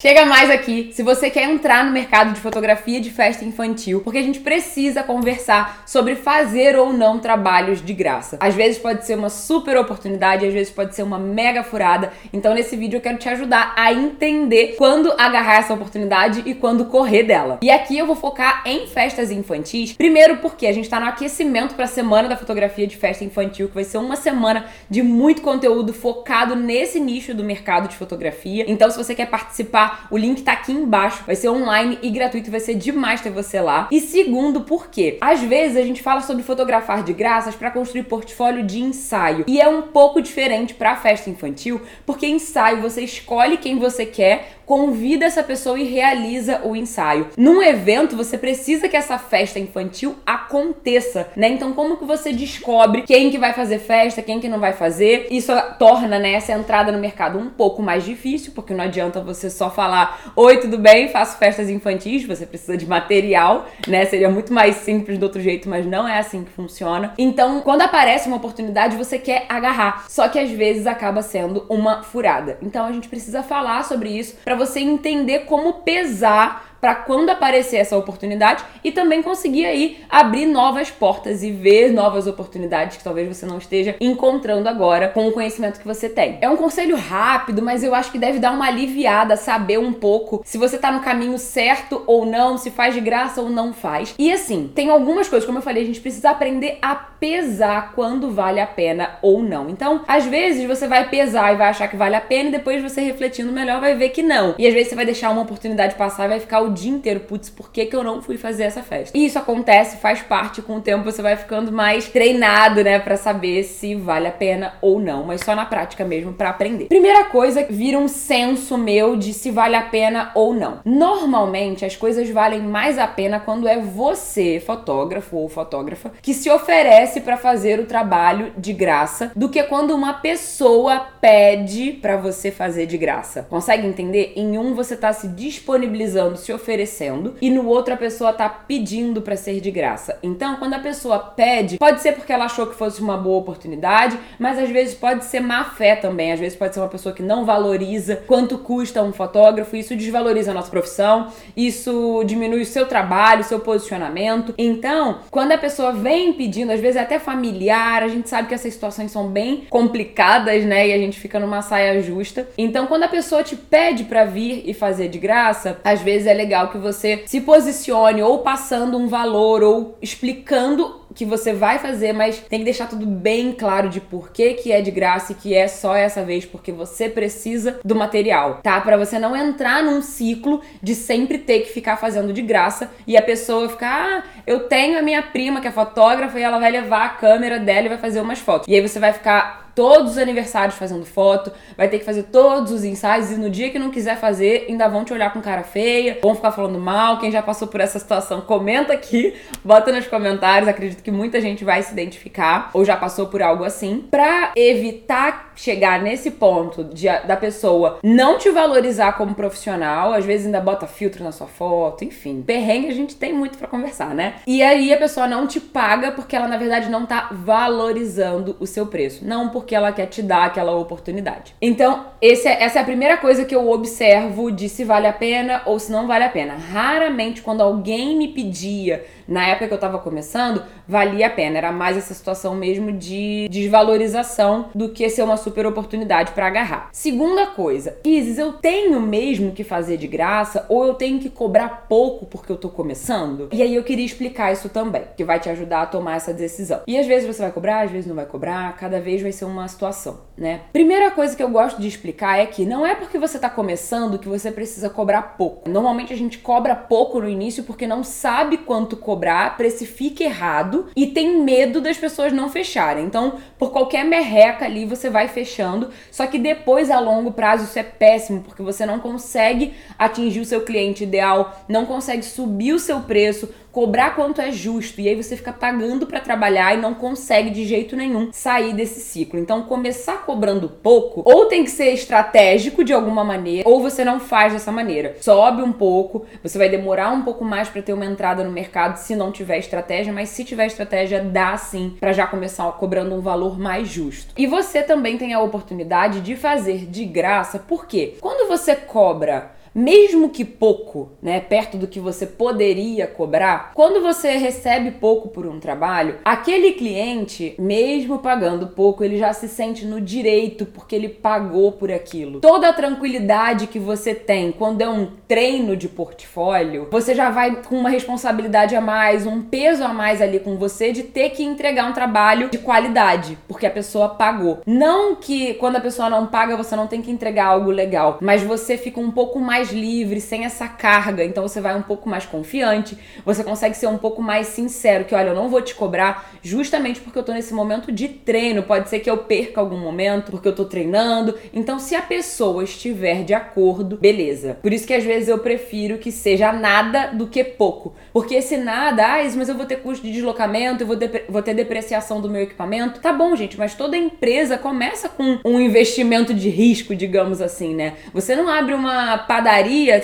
Chega mais aqui se você quer entrar no mercado de fotografia de festa infantil, porque a gente precisa conversar sobre fazer ou não trabalhos de graça. Às vezes pode ser uma super oportunidade, às vezes pode ser uma mega furada. Então nesse vídeo eu quero te ajudar a entender quando agarrar essa oportunidade e quando correr dela. E aqui eu vou focar em festas infantis. Primeiro porque a gente tá no aquecimento para a semana da fotografia de festa infantil, que vai ser uma semana de muito conteúdo focado nesse nicho do mercado de fotografia. Então se você quer participar o link tá aqui embaixo. Vai ser online e gratuito, vai ser demais ter você lá. E segundo, por quê? Às vezes a gente fala sobre fotografar de graças para construir portfólio de ensaio. E é um pouco diferente para festa infantil, porque ensaio você escolhe quem você quer, convida essa pessoa e realiza o ensaio. Num evento, você precisa que essa festa infantil aconteça, né? Então, como que você descobre quem que vai fazer festa, quem que não vai fazer? Isso torna, né, essa entrada no mercado um pouco mais difícil, porque não adianta você só falar: "Oi, tudo bem? Faço festas infantis", você precisa de material, né? Seria muito mais simples do outro jeito, mas não é assim que funciona. Então, quando aparece uma oportunidade, você quer agarrar, só que às vezes acaba sendo uma furada. Então, a gente precisa falar sobre isso para você entender como pesar para quando aparecer essa oportunidade e também conseguir aí abrir novas portas e ver novas oportunidades que talvez você não esteja encontrando agora com o conhecimento que você tem. É um conselho rápido, mas eu acho que deve dar uma aliviada, saber um pouco se você tá no caminho certo ou não, se faz de graça ou não faz. E assim, tem algumas coisas, como eu falei, a gente precisa aprender a pesar quando vale a pena ou não. Então, às vezes você vai pesar e vai achar que vale a pena e depois você refletindo melhor vai ver que não. E às vezes você vai deixar uma oportunidade passar e vai ficar o dia inteiro, putz, por que, que eu não fui fazer essa festa? E isso acontece, faz parte, com o tempo você vai ficando mais treinado, né, para saber se vale a pena ou não, mas só na prática mesmo para aprender. Primeira coisa, vira um senso meu de se vale a pena ou não. Normalmente as coisas valem mais a pena quando é você, fotógrafo ou fotógrafa, que se oferece para fazer o trabalho de graça do que quando uma pessoa pede para você fazer de graça. Consegue entender? Em um você tá se disponibilizando, se oferecendo, e no outro a pessoa tá pedindo para ser de graça. Então, quando a pessoa pede, pode ser porque ela achou que fosse uma boa oportunidade, mas às vezes pode ser má fé também. Às vezes pode ser uma pessoa que não valoriza quanto custa um fotógrafo, isso desvaloriza a nossa profissão, isso diminui o seu trabalho, o seu posicionamento. Então, quando a pessoa vem pedindo, às vezes é até familiar, a gente sabe que essas situações são bem complicadas, né? E a gente fica numa saia justa. Então, quando a pessoa te pede para vir e fazer de graça, às vezes é legal que você se posicione ou passando um valor ou explicando que você vai fazer, mas tem que deixar tudo bem claro de por que, que é de graça e que é só essa vez porque você precisa do material, tá? Para você não entrar num ciclo de sempre ter que ficar fazendo de graça e a pessoa ficar, ah, eu tenho a minha prima que é fotógrafa e ela vai levar a câmera dela e vai fazer umas fotos. E aí você vai ficar todos os aniversários fazendo foto, vai ter que fazer todos os ensaios e no dia que não quiser fazer, ainda vão te olhar com cara feia, vão ficar falando mal. Quem já passou por essa situação, comenta aqui, bota nos comentários. Acredito que muita gente vai se identificar ou já passou por algo assim. Pra evitar chegar nesse ponto de, da pessoa não te valorizar como profissional, às vezes ainda bota filtro na sua foto, enfim. Perrengue a gente tem muito para conversar, né? E aí a pessoa não te paga porque ela na verdade não tá valorizando o seu preço. Não porque ela quer te dar aquela oportunidade. Então, é, essa é a primeira coisa que eu observo de se vale a pena ou se não vale a pena. Raramente, quando alguém me pedia, na época que eu tava começando, valia a pena. Era mais essa situação mesmo de desvalorização do que ser uma super oportunidade para agarrar. Segunda coisa, Isis, eu tenho mesmo que fazer de graça ou eu tenho que cobrar pouco porque eu tô começando? E aí eu queria explicar isso também, que vai te ajudar a tomar essa decisão. E às vezes você vai cobrar, às vezes não vai cobrar, cada vez vai ser uma situação, né? Primeira coisa que eu gosto de explicar é que não é porque você tá começando que você precisa cobrar pouco. Normalmente a gente cobra pouco no início porque não sabe quanto cobrar, precifica errado e tem medo das pessoas não fecharem. Então, por qualquer merreca ali você vai fechando, só que depois a longo prazo isso é péssimo porque você não consegue atingir o seu cliente ideal, não consegue subir o seu preço, cobrar quanto é justo. E aí você fica pagando para trabalhar e não consegue de jeito nenhum sair desse ciclo. Então, começar cobrando pouco, ou tem que ser estratégico de alguma maneira, ou você não faz dessa maneira. Sobe um pouco, você vai demorar um pouco mais para ter uma entrada no mercado se não tiver estratégia, mas se tiver estratégia, dá sim para já começar cobrando um valor mais justo. E você também tem a oportunidade de fazer de graça, porque quando você cobra mesmo que pouco, né, perto do que você poderia cobrar, quando você recebe pouco por um trabalho, aquele cliente, mesmo pagando pouco, ele já se sente no direito porque ele pagou por aquilo. Toda a tranquilidade que você tem quando é um treino de portfólio, você já vai com uma responsabilidade a mais, um peso a mais ali com você de ter que entregar um trabalho de qualidade, porque a pessoa pagou. Não que quando a pessoa não paga você não tem que entregar algo legal, mas você fica um pouco mais livre, sem essa carga, então você vai um pouco mais confiante, você consegue ser um pouco mais sincero, que olha, eu não vou te cobrar justamente porque eu tô nesse momento de treino, pode ser que eu perca algum momento porque eu tô treinando. Então, se a pessoa estiver de acordo, beleza. Por isso que às vezes eu prefiro que seja nada do que pouco, porque esse nada, ah, mas eu vou ter custo de deslocamento, eu vou, vou ter depreciação do meu equipamento. Tá bom, gente, mas toda empresa começa com um investimento de risco, digamos assim, né? Você não abre uma padaria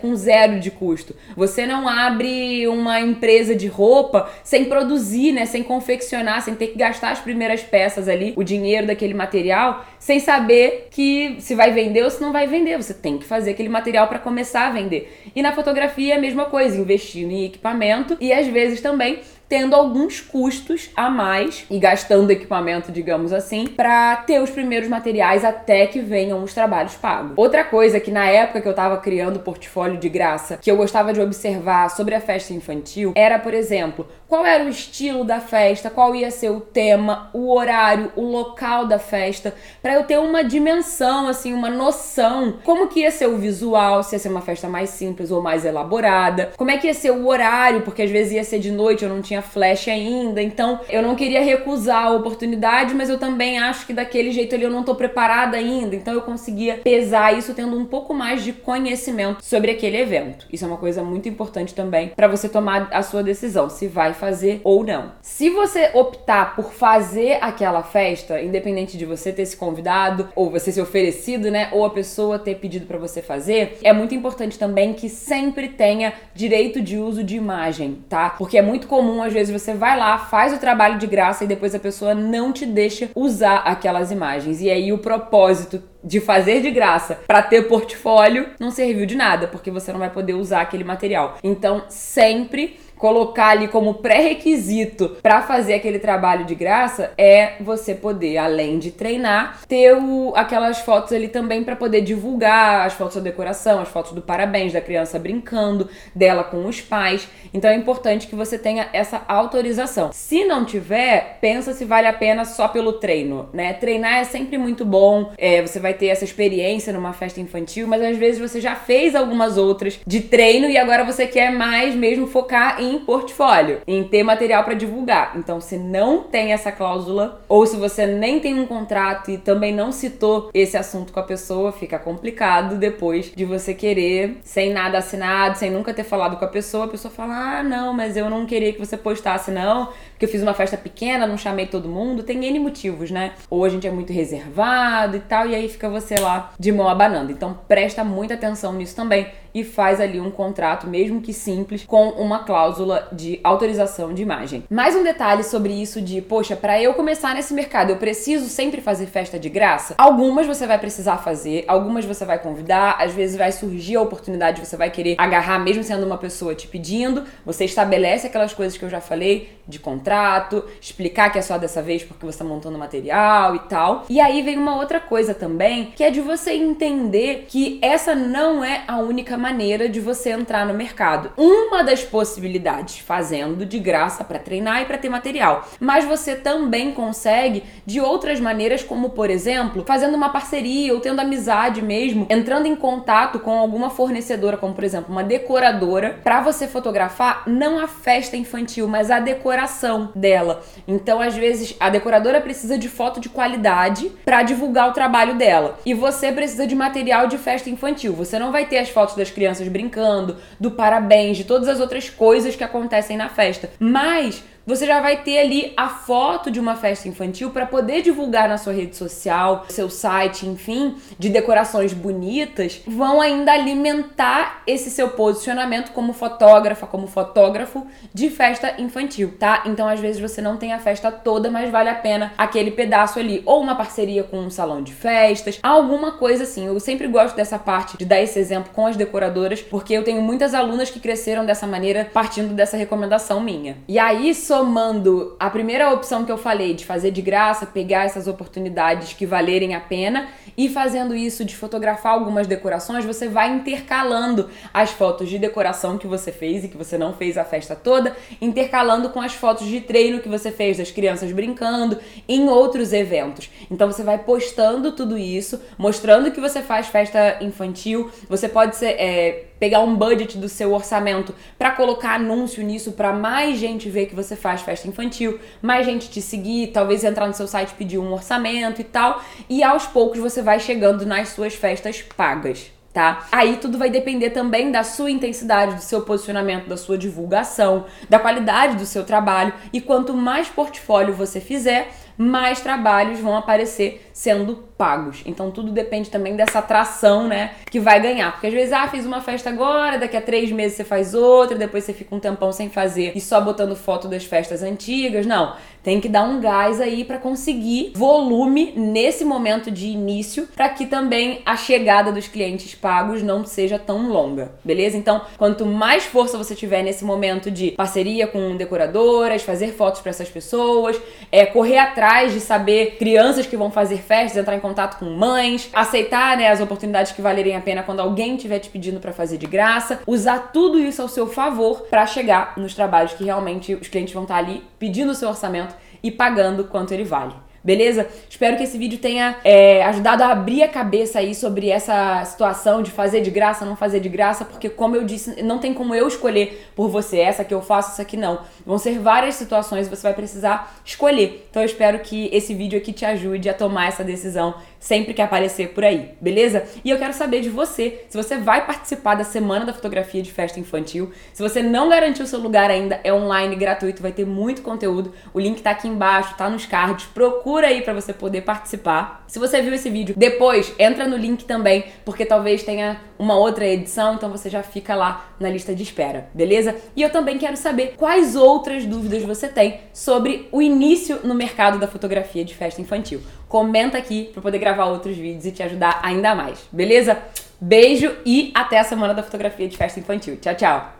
com zero de custo. Você não abre uma empresa de roupa sem produzir, né? Sem confeccionar, sem ter que gastar as primeiras peças ali, o dinheiro daquele material, sem saber que se vai vender ou se não vai vender. Você tem que fazer aquele material para começar a vender. E na fotografia é a mesma coisa, investindo em equipamento e às vezes também tendo alguns custos a mais e gastando equipamento, digamos assim, para ter os primeiros materiais até que venham os trabalhos pagos. Outra coisa que na época que eu tava criando o portfólio de graça, que eu gostava de observar sobre a festa infantil, era, por exemplo, qual era o estilo da festa, qual ia ser o tema, o horário, o local da festa, para eu ter uma dimensão, assim, uma noção, como que ia ser o visual, se ia ser uma festa mais simples ou mais elaborada, como é que ia ser o horário, porque às vezes ia ser de noite, eu não tinha flash ainda, então eu não queria recusar a oportunidade, mas eu também acho que daquele jeito ali eu não tô preparada ainda, então eu conseguia pesar isso tendo um pouco mais de conhecimento sobre aquele evento. Isso é uma coisa muito importante também para você tomar a sua decisão, se vai fazer ou não. Se você optar por fazer aquela festa, independente de você ter se convidado ou você ser oferecido, né, ou a pessoa ter pedido para você fazer, é muito importante também que sempre tenha direito de uso de imagem, tá? Porque é muito comum às vezes você vai lá, faz o trabalho de graça e depois a pessoa não te deixa usar aquelas imagens. E aí o propósito de fazer de graça para ter portfólio não serviu de nada, porque você não vai poder usar aquele material. Então, sempre colocar ali como pré-requisito para fazer aquele trabalho de graça é você poder, além de treinar, ter o, aquelas fotos ali também para poder divulgar as fotos da decoração, as fotos do parabéns da criança brincando, dela com os pais. Então é importante que você tenha essa autorização. Se não tiver, pensa se vale a pena só pelo treino, né? Treinar é sempre muito bom, é, você vai ter essa experiência numa festa infantil, mas às vezes você já fez algumas outras de treino e agora você quer mais mesmo focar em portfólio, em ter material para divulgar. Então, se não tem essa cláusula, ou se você nem tem um contrato e também não citou esse assunto com a pessoa, fica complicado depois de você querer, sem nada assinado, sem nunca ter falado com a pessoa, a pessoa fala: ah, não, mas eu não queria que você postasse, não, porque eu fiz uma festa pequena, não chamei todo mundo. Tem N motivos, né? Ou a gente é muito reservado e tal, e aí fica você lá de mão abanando. Então, presta muita atenção nisso também e faz ali um contrato, mesmo que simples, com uma cláusula de autorização de imagem. Mais um detalhe sobre isso de, poxa, para eu começar nesse mercado, eu preciso sempre fazer festa de graça? Algumas você vai precisar fazer, algumas você vai convidar, às vezes vai surgir a oportunidade, você vai querer agarrar mesmo sendo uma pessoa te pedindo, você estabelece aquelas coisas que eu já falei de contrato, explicar que é só dessa vez porque você tá montando material e tal. E aí vem uma outra coisa também, que é de você entender que essa não é a única maneira de você entrar no mercado. Uma das possibilidades, fazendo de graça para treinar e para ter material. Mas você também consegue de outras maneiras, como por exemplo, fazendo uma parceria ou tendo amizade mesmo, entrando em contato com alguma fornecedora, como por exemplo, uma decoradora, para você fotografar não a festa infantil, mas a decoração dela. Então, às vezes, a decoradora precisa de foto de qualidade para divulgar o trabalho dela. E você precisa de material de festa infantil. Você não vai ter as fotos das crianças brincando, do parabéns, de todas as outras coisas que acontecem na festa. Mas você já vai ter ali a foto de uma festa infantil para poder divulgar na sua rede social, seu site, enfim, de decorações bonitas, vão ainda alimentar esse seu posicionamento como fotógrafa, como fotógrafo de festa infantil, tá? Então às vezes você não tem a festa toda, mas vale a pena aquele pedaço ali, ou uma parceria com um salão de festas, alguma coisa assim. Eu sempre gosto dessa parte de dar esse exemplo com as decoradoras, porque eu tenho muitas alunas que cresceram dessa maneira partindo dessa recomendação minha. E aí, somando a primeira opção que eu falei de fazer de graça, pegar essas oportunidades que valerem a pena e fazendo isso de fotografar algumas decorações, você vai intercalando as fotos de decoração que você fez e que você não fez a festa toda, intercalando com as fotos de treino que você fez das crianças brincando em outros eventos. Então você vai postando tudo isso, mostrando que você faz festa infantil. Você pode ser, é, pegar um budget do seu orçamento para colocar anúncio nisso para mais gente ver que você faz festa infantil, mais gente te seguir, talvez entrar no seu site pedir um orçamento e tal, e aos poucos você vai chegando nas suas festas pagas. Tá? Aí tudo vai depender também da sua intensidade, do seu posicionamento, da sua divulgação, da qualidade do seu trabalho. E quanto mais portfólio você fizer, mais trabalhos vão aparecer sendo pagos. Então tudo depende também dessa atração, né, que vai ganhar. Porque às vezes, ah, fiz uma festa agora, daqui a três meses você faz outra, depois você fica um tempão sem fazer e só botando foto das festas antigas. Não, tem que dar um gás aí para conseguir volume nesse momento de início, para que também a chegada dos clientes pagos não seja tão longa, beleza? Então, quanto mais força você tiver nesse momento de parceria com decoradoras, fazer fotos para essas pessoas, é correr atrás de saber crianças que vão fazer festas, entrar em contato com mães, aceitar né, as oportunidades que valerem a pena quando alguém estiver te pedindo para fazer de graça, usar tudo isso ao seu favor para chegar nos trabalhos que realmente os clientes vão estar tá ali pedindo o seu orçamento e pagando quanto ele vale. Beleza? Espero que esse vídeo tenha é, ajudado a abrir a cabeça aí sobre essa situação de fazer de graça, não fazer de graça, porque como eu disse, não tem como eu escolher por você essa que eu faço, essa que não. Vão ser várias situações, você vai precisar escolher. Então eu espero que esse vídeo aqui te ajude a tomar essa decisão sempre que aparecer por aí, beleza? E eu quero saber de você, se você vai participar da Semana da Fotografia de Festa Infantil. Se você não garantiu seu lugar ainda, é online, gratuito, vai ter muito conteúdo. O link tá aqui embaixo, tá nos cards. Procura aí para você poder participar. Se você viu esse vídeo depois, entra no link também, porque talvez tenha uma outra edição, então você já fica lá na lista de espera, beleza? E eu também quero saber quais outras dúvidas você tem sobre o início no mercado da fotografia de festa infantil comenta aqui para poder gravar outros vídeos e te ajudar ainda mais, beleza? Beijo e até a semana da fotografia de festa infantil. Tchau, tchau!